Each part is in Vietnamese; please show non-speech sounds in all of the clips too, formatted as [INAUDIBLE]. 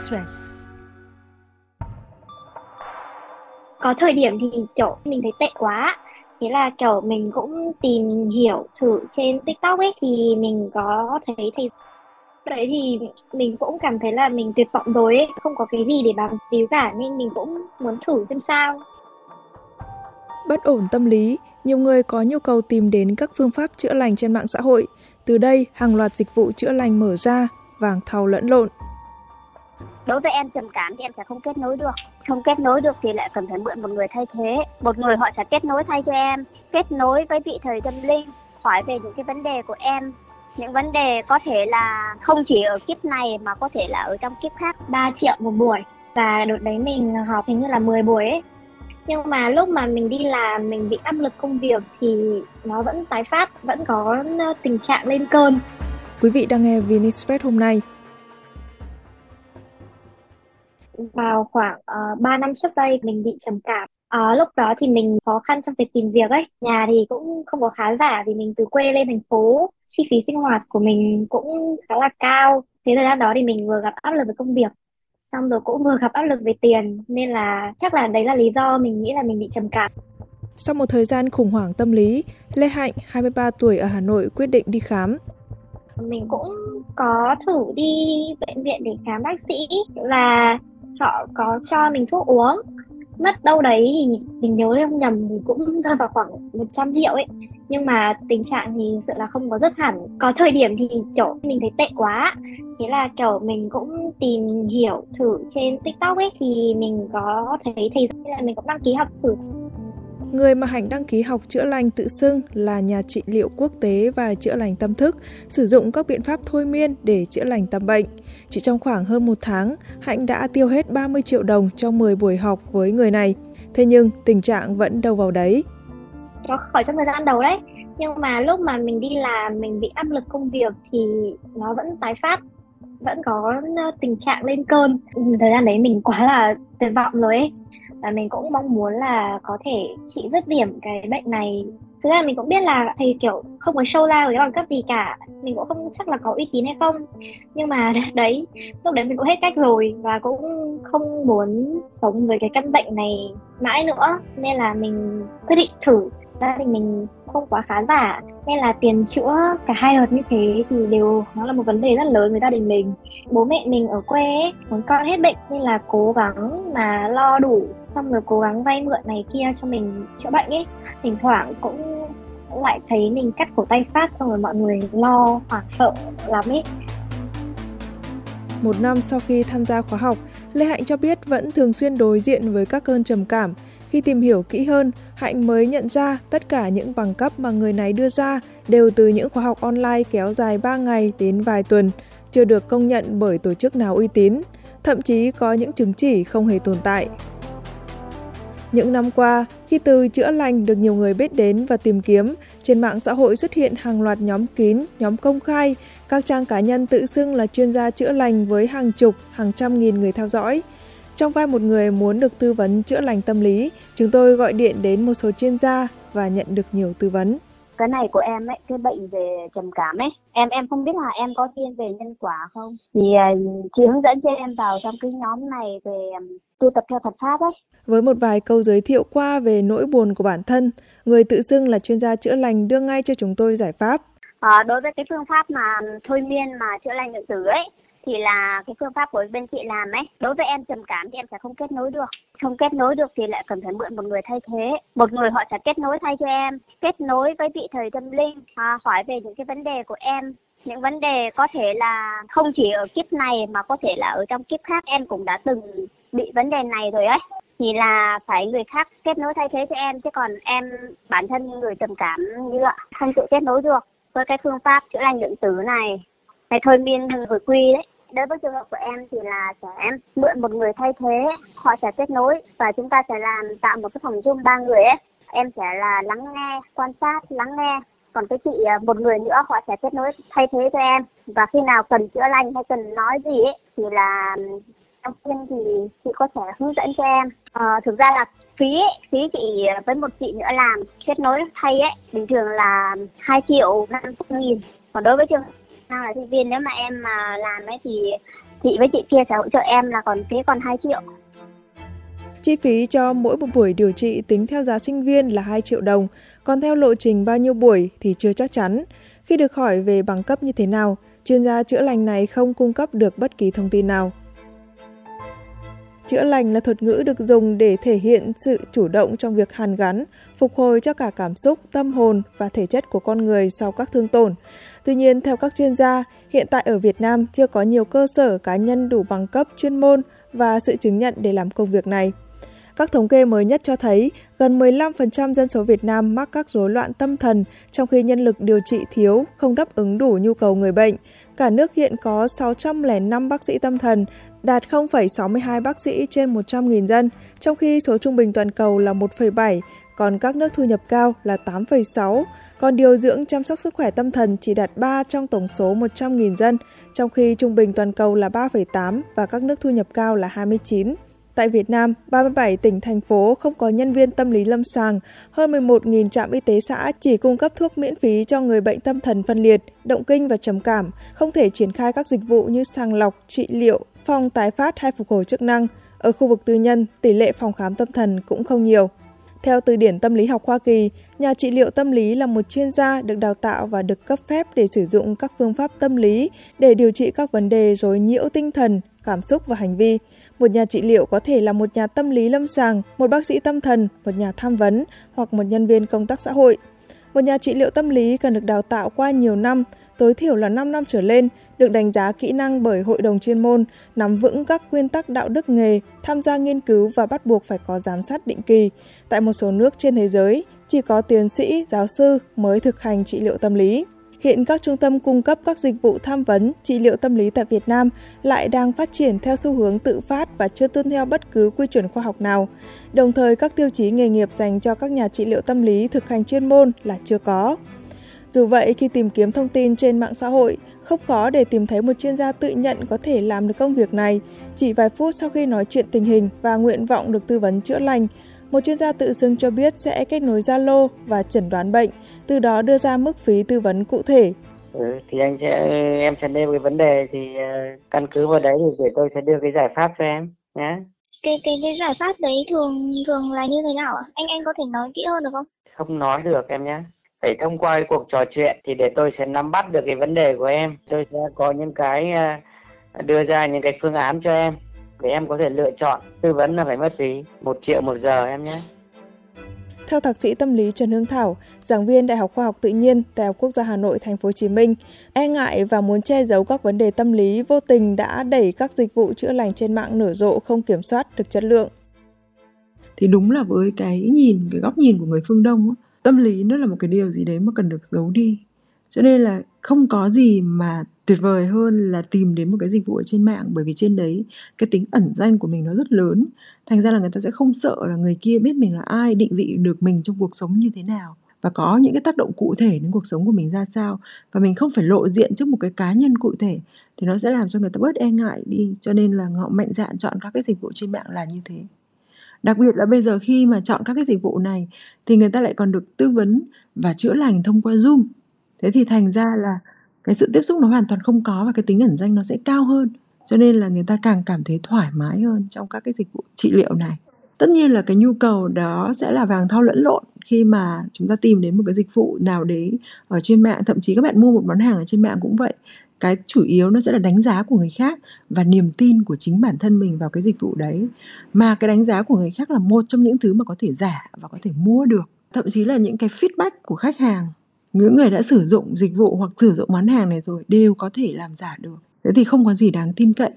Express. Có thời điểm thì kiểu mình thấy tệ quá Thế là kiểu mình cũng tìm hiểu thử trên TikTok ấy thì mình có thấy thì đấy thì mình cũng cảm thấy là mình tuyệt vọng rồi ấy, không có cái gì để bám víu cả nên mình cũng muốn thử xem sao. Bất ổn tâm lý, nhiều người có nhu cầu tìm đến các phương pháp chữa lành trên mạng xã hội. Từ đây, hàng loạt dịch vụ chữa lành mở ra, vàng thau lẫn lộn. Đối với em trầm cảm thì em sẽ không kết nối được. Không kết nối được thì lại cần phải mượn một người thay thế. Một người họ sẽ kết nối thay cho em, kết nối với vị thầy tâm linh, hỏi về những cái vấn đề của em. Những vấn đề có thể là không chỉ ở kiếp này mà có thể là ở trong kiếp khác. 3 triệu một buổi. Và đợt đấy mình học hình như là 10 buổi ấy. Nhưng mà lúc mà mình đi làm mình bị áp lực công việc thì nó vẫn tái phát vẫn có tình trạng lên cơn. Quý vị đang nghe Vinexpress hôm nay vào khoảng uh, ờ, 3 năm trước đây mình bị trầm cảm. À, lúc đó thì mình khó khăn trong việc tìm việc ấy. Nhà thì cũng không có khá giả vì mình từ quê lên thành phố chi phí sinh hoạt của mình cũng khá là cao. Thế thời gian đó thì mình vừa gặp áp lực về công việc xong rồi cũng vừa gặp áp lực về tiền. Nên là chắc là đấy là lý do mình nghĩ là mình bị trầm cảm. Sau một thời gian khủng hoảng tâm lý Lê Hạnh 23 tuổi ở Hà Nội quyết định đi khám. Mình cũng có thử đi bệnh viện để khám bác sĩ và họ có cho mình thuốc uống. Mất đâu đấy thì mình nhớ không nhầm thì cũng rơi vào khoảng 100 triệu ấy. Nhưng mà tình trạng thì sự là không có rất hẳn. Có thời điểm thì, kiểu, mình thấy tệ quá. Thế là, kiểu, mình cũng tìm hiểu thử trên tiktok ấy, thì mình có thấy thầy là mình cũng đăng ký học thử. Người mà Hạnh đăng ký học chữa lành tự xưng là nhà trị liệu quốc tế và chữa lành tâm thức, sử dụng các biện pháp thôi miên để chữa lành tâm bệnh. Chỉ trong khoảng hơn một tháng, Hạnh đã tiêu hết 30 triệu đồng trong 10 buổi học với người này. Thế nhưng tình trạng vẫn đâu vào đấy. Nó khỏi trong thời gian đầu đấy, nhưng mà lúc mà mình đi làm mình bị áp lực công việc thì nó vẫn tái phát vẫn có ờ, tình trạng lên cơn thời gian đấy mình quá là tuyệt vọng rồi ấy và mình cũng mong muốn là có thể trị dứt điểm cái bệnh này. Thực ra mình cũng biết là thầy, kiểu, không có show ra với bằng cấp gì cả. Mình cũng không chắc là có uy tín hay không. Nhưng mà [LAUGHS] đấy, lúc đấy mình cũng hết cách rồi và cũng không muốn sống với cái căn bệnh này mãi nữa. Nên là mình quyết định thử. Gia đình mình không quá khá giả nên là tiền chữa cả hai đợt như thế thì đều nó là một vấn đề rất lớn với gia đình mình. Bố mẹ mình ở quê ấy, muốn con hết bệnh nên là cố gắng mà lo đủ xong rồi cố gắng vay mượn này kia cho mình chữa bệnh ấy. Thỉnh thoảng cũng lại thấy mình cắt cổ tay phát xong rồi mọi người lo hoảng sợ lắm ấy. Một năm sau khi tham gia khóa học, Lê Hạnh cho biết vẫn thường xuyên đối diện với các cơn trầm cảm, khi tìm hiểu kỹ hơn, Hạnh mới nhận ra tất cả những bằng cấp mà người này đưa ra đều từ những khóa học online kéo dài 3 ngày đến vài tuần, chưa được công nhận bởi tổ chức nào uy tín, thậm chí có những chứng chỉ không hề tồn tại. Những năm qua, khi từ chữa lành được nhiều người biết đến và tìm kiếm, trên mạng xã hội xuất hiện hàng loạt nhóm kín, nhóm công khai, các trang cá nhân tự xưng là chuyên gia chữa lành với hàng chục, hàng trăm nghìn người theo dõi – trong vai một người muốn được tư vấn chữa lành tâm lý, chúng tôi gọi điện đến một số chuyên gia và nhận được nhiều tư vấn. Cái này của em ấy, cái bệnh về trầm cảm ấy, em em không biết là em có tin về nhân quả không? Thì uh, chị hướng dẫn cho em vào trong cái nhóm này về tu tập theo Phật pháp ấy. Với một vài câu giới thiệu qua về nỗi buồn của bản thân, người tự xưng là chuyên gia chữa lành đưa ngay cho chúng tôi giải pháp. À, đối với cái phương pháp mà thôi miên mà chữa lành điện tử ấy thì là cái phương pháp của bên chị làm ấy đối với em trầm cảm thì em sẽ không kết nối được. Không kết nối được thì lại cần phải mượn một người thay thế. Một người họ sẽ kết nối thay cho em kết nối với vị thầy tâm linh à, hỏi về những cái vấn đề của em. Những vấn đề có thể là không chỉ ở kiếp này mà có thể là ở trong kiếp khác. Em cũng đã từng bị vấn đề này rồi ấy. Thì là phải người khác kết nối thay thế cho em chứ còn em bản thân người trầm cảm như ạ không tự kết nối được với cái phương pháp chữa lành lượng tử này này thôi miên hồi quy đấy. Đối với trường hợp của em thì là sẽ mượn một người thay thế họ sẽ kết nối và chúng ta sẽ làm tạo một cái phòng zoom ba người ấy. Em sẽ là lắng nghe quan sát lắng nghe. Còn cái chị à, một người nữa họ sẽ kết nối thay thế cho em. Và khi nào cần chữa lành hay cần nói gì ấy thì là ừ, trong phiên thì chị có thể hướng dẫn cho em. À, thực ra là phí ấy, phí chị à, với một chị nữa làm kết nối thay ấy bình thường là 2 triệu năm trăm nghìn. Còn đối với trường nào là sinh viên nếu mà em mà làm ấy thì chị với chị kia sẽ hỗ trợ em là còn phí còn 2 triệu Chi phí cho mỗi một buổi điều trị tính theo giá sinh viên là 2 triệu đồng, còn theo lộ trình bao nhiêu buổi thì chưa chắc chắn. Khi được hỏi về bằng cấp như thế nào, chuyên gia chữa lành này không cung cấp được bất kỳ thông tin nào. Chữa lành là thuật ngữ được dùng để thể hiện sự chủ động trong việc hàn gắn, phục hồi cho cả cảm xúc, tâm hồn và thể chất của con người sau các thương tổn. Tuy nhiên, theo các chuyên gia, hiện tại ở Việt Nam chưa có nhiều cơ sở cá nhân đủ bằng cấp chuyên môn và sự chứng nhận để làm công việc này. Các thống kê mới nhất cho thấy gần 15% dân số Việt Nam mắc các rối loạn tâm thần, trong khi nhân lực điều trị thiếu, không đáp ứng đủ nhu cầu người bệnh. Cả nước hiện có 605 bác sĩ tâm thần, đạt 0,62 bác sĩ trên 100.000 dân, trong khi số trung bình toàn cầu là 1,7, còn các nước thu nhập cao là 8,6. Còn điều dưỡng chăm sóc sức khỏe tâm thần chỉ đạt 3 trong tổng số 100.000 dân, trong khi trung bình toàn cầu là 3,8 và các nước thu nhập cao là 29. Tại Việt Nam, 37 tỉnh, thành phố không có nhân viên tâm lý lâm sàng, hơn 11.000 trạm y tế xã chỉ cung cấp thuốc miễn phí cho người bệnh tâm thần phân liệt, động kinh và trầm cảm, không thể triển khai các dịch vụ như sàng lọc, trị liệu, phòng tái phát hay phục hồi chức năng. Ở khu vực tư nhân, tỷ lệ phòng khám tâm thần cũng không nhiều. Theo từ điển tâm lý học Hoa Kỳ, nhà trị liệu tâm lý là một chuyên gia được đào tạo và được cấp phép để sử dụng các phương pháp tâm lý để điều trị các vấn đề rối nhiễu tinh thần, cảm xúc và hành vi. Một nhà trị liệu có thể là một nhà tâm lý lâm sàng, một bác sĩ tâm thần, một nhà tham vấn hoặc một nhân viên công tác xã hội. Một nhà trị liệu tâm lý cần được đào tạo qua nhiều năm, tối thiểu là 5 năm trở lên, được đánh giá kỹ năng bởi hội đồng chuyên môn, nắm vững các nguyên tắc đạo đức nghề, tham gia nghiên cứu và bắt buộc phải có giám sát định kỳ. Tại một số nước trên thế giới, chỉ có tiến sĩ, giáo sư mới thực hành trị liệu tâm lý. Hiện các trung tâm cung cấp các dịch vụ tham vấn, trị liệu tâm lý tại Việt Nam lại đang phát triển theo xu hướng tự phát và chưa tuân theo bất cứ quy chuẩn khoa học nào. Đồng thời, các tiêu chí nghề nghiệp dành cho các nhà trị liệu tâm lý thực hành chuyên môn là chưa có. Dù vậy, khi tìm kiếm thông tin trên mạng xã hội, không khó để tìm thấy một chuyên gia tự nhận có thể làm được công việc này. Chỉ vài phút sau khi nói chuyện tình hình và nguyện vọng được tư vấn chữa lành, một chuyên gia tự xưng cho biết sẽ kết nối Zalo và chẩn đoán bệnh, từ đó đưa ra mức phí tư vấn cụ thể. Ừ, thì anh sẽ em sẽ nêu cái vấn đề thì uh, căn cứ vào đấy thì để tôi sẽ đưa cái giải pháp cho em nhé. Cái cái cái giải pháp đấy thường thường là như thế nào ạ? Anh anh có thể nói kỹ hơn được không? Không nói được em nhé. Phải thông qua cái cuộc trò chuyện thì để tôi sẽ nắm bắt được cái vấn đề của em. Tôi sẽ có những cái uh, đưa ra những cái phương án cho em để em có thể lựa chọn tư vấn là phải mất phí một triệu một giờ em nhé theo thạc sĩ tâm lý Trần Hương Thảo, giảng viên Đại học Khoa học Tự nhiên, Đại học Quốc gia Hà Nội, Thành phố Hồ Chí Minh, e ngại và muốn che giấu các vấn đề tâm lý vô tình đã đẩy các dịch vụ chữa lành trên mạng nở rộ không kiểm soát được chất lượng. Thì đúng là với cái nhìn, cái góc nhìn của người phương Đông, tâm lý nó là một cái điều gì đấy mà cần được giấu đi. Cho nên là không có gì mà tuyệt vời hơn là tìm đến một cái dịch vụ ở trên mạng, bởi vì trên đấy cái tính ẩn danh của mình nó rất lớn. Thành ra là người ta sẽ không sợ là người kia biết mình là ai, định vị được mình trong cuộc sống như thế nào. Và có những cái tác động cụ thể đến cuộc sống của mình ra sao. Và mình không phải lộ diện trước một cái cá nhân cụ thể, thì nó sẽ làm cho người ta bớt e ngại đi. Cho nên là họ mạnh dạn chọn các cái dịch vụ trên mạng là như thế đặc biệt là bây giờ khi mà chọn các cái dịch vụ này thì người ta lại còn được tư vấn và chữa lành thông qua zoom. Thế thì thành ra là cái sự tiếp xúc nó hoàn toàn không có và cái tính ẩn danh nó sẽ cao hơn. Cho nên là người ta càng cảm thấy thoải mái hơn trong các cái dịch vụ trị liệu này. Tất nhiên là cái nhu cầu đó sẽ là vàng thau lẫn lộn khi mà chúng ta tìm đến một cái dịch vụ nào đấy ở trên mạng. Thậm chí các bạn mua một món hàng ở trên mạng cũng vậy cái chủ yếu nó sẽ là đánh giá của người khác và niềm tin của chính bản thân mình vào cái dịch vụ đấy. Mà cái đánh giá của người khác là một trong những thứ mà có thể giả và có thể mua được. Thậm chí là những cái feedback của khách hàng, những người đã sử dụng dịch vụ hoặc sử dụng món hàng này rồi đều có thể làm giả được. Thế thì không có gì đáng tin cậy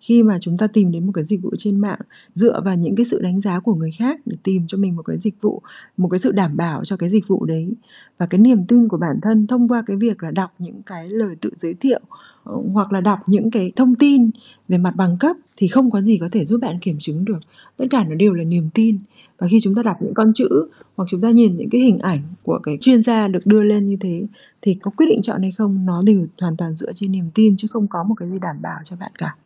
khi mà chúng ta tìm đến một cái dịch vụ trên mạng, dựa vào những cái sự đánh giá của người khác để tìm cho mình một cái dịch vụ, một cái sự đảm bảo cho cái dịch vụ đấy. Và cái niềm tin của bản thân thông qua cái việc là đọc những cái lời tự giới thiệu ờ, hoặc là đọc những cái thông tin về mặt bằng cấp thì không có gì có thể giúp bạn kiểm chứng được. Tất cả nó đều là niềm tin. Và khi chúng ta đọc những con chữ, hoặc chúng ta nhìn những cái hình ảnh của cái chuyên gia được đưa lên như thế, thì có quyết định chọn hay không, nó đều hoàn toàn dựa trên niềm tin chứ không có một cái gì đảm bảo cho bạn cả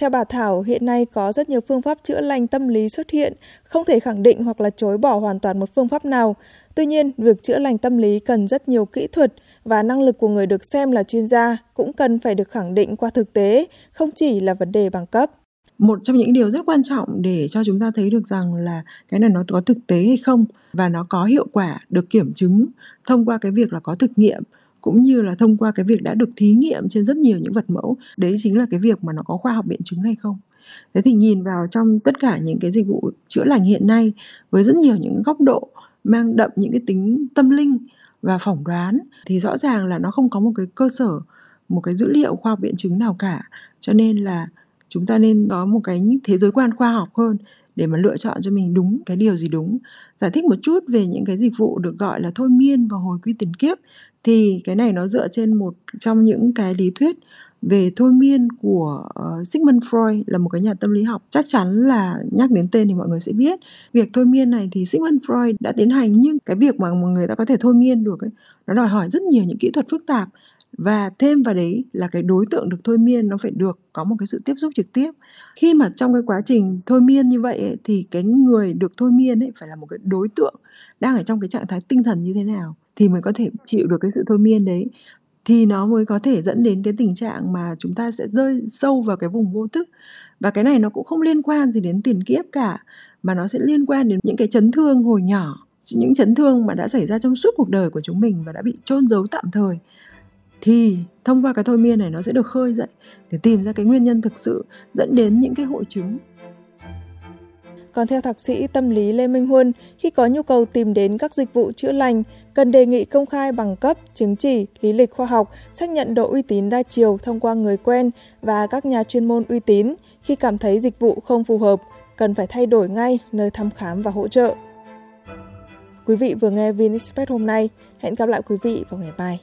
theo bà Thảo, hiện nay có rất nhiều phương pháp chữa lành tâm lý xuất hiện, không thể khẳng định hoặc là chối bỏ hoàn toàn một phương pháp nào. Tuy nhiên, việc chữa lành tâm lý cần rất nhiều kỹ thuật và năng lực của người được xem là chuyên gia cũng cần phải được khẳng định qua thực tế, không chỉ là vấn đề bằng cấp một trong những điều rất quan trọng để cho chúng ta thấy được rằng là cái này nó có thực tế hay không và nó có hiệu quả được kiểm chứng thông qua cái việc là có thực nghiệm cũng như là thông qua cái việc đã được thí nghiệm trên rất nhiều những vật mẫu, đấy chính là cái việc mà nó có khoa học biện chứng hay không. Thế thì nhìn vào trong tất cả những cái dịch vụ chữa lành hiện nay, với rất nhiều những góc độ mang đậm những cái tính tâm linh và phỏng đoán, thì rõ ràng là nó không có một cái cơ sở, một cái dữ liệu khoa học biện chứng nào cả. Cho nên là chúng ta nên có một cái thế giới quan khoa học hơn để mà lựa chọn cho mình đúng cái điều gì đúng. Giải thích một chút về những cái dịch vụ được gọi là thôi miên và hồi quy tiền kiếp thì cái này nó dựa trên một trong những cái lý thuyết về thôi miên của uh, Sigmund Freud là một cái nhà tâm lý học. Chắc chắn là nhắc đến tên thì mọi người sẽ biết. Việc thôi miên này thì Sigmund Freud đã tiến hành nhưng cái việc mà người ta có thể thôi miên được ấy, nó đòi hỏi rất nhiều những kỹ thuật phức tạp. Và thêm vào đấy là cái đối tượng được thôi miên nó phải được có một cái sự tiếp xúc trực tiếp. Khi mà trong cái quá trình thôi miên như vậy ấy, thì cái người được thôi miên ấy phải là một cái đối tượng đang ở trong cái trạng thái tinh thần như thế nào thì mới có thể chịu được cái sự thôi miên đấy. Thì nó mới có thể dẫn đến cái tình trạng mà chúng ta sẽ rơi sâu vào cái vùng vô thức. Và cái này nó cũng không liên quan gì đến tiền kiếp cả, mà nó sẽ liên quan đến những cái chấn thương hồi nhỏ, những chấn thương mà đã xảy ra trong suốt cuộc đời của chúng mình và đã bị chôn giấu tạm thời. Thì thông qua cái thôi miên này nó sẽ được khơi dậy để tìm ra cái nguyên nhân thực sự dẫn đến những cái hội chứng còn theo thạc sĩ tâm lý Lê Minh Huân, khi có nhu cầu tìm đến các dịch vụ chữa lành, cần đề nghị công khai bằng cấp, chứng chỉ, lý lịch khoa học, xác nhận độ uy tín đa chiều thông qua người quen và các nhà chuyên môn uy tín. Khi cảm thấy dịch vụ không phù hợp, cần phải thay đổi ngay nơi thăm khám và hỗ trợ. Quý vị vừa nghe VinExpress hôm nay. Hẹn gặp lại quý vị vào ngày mai.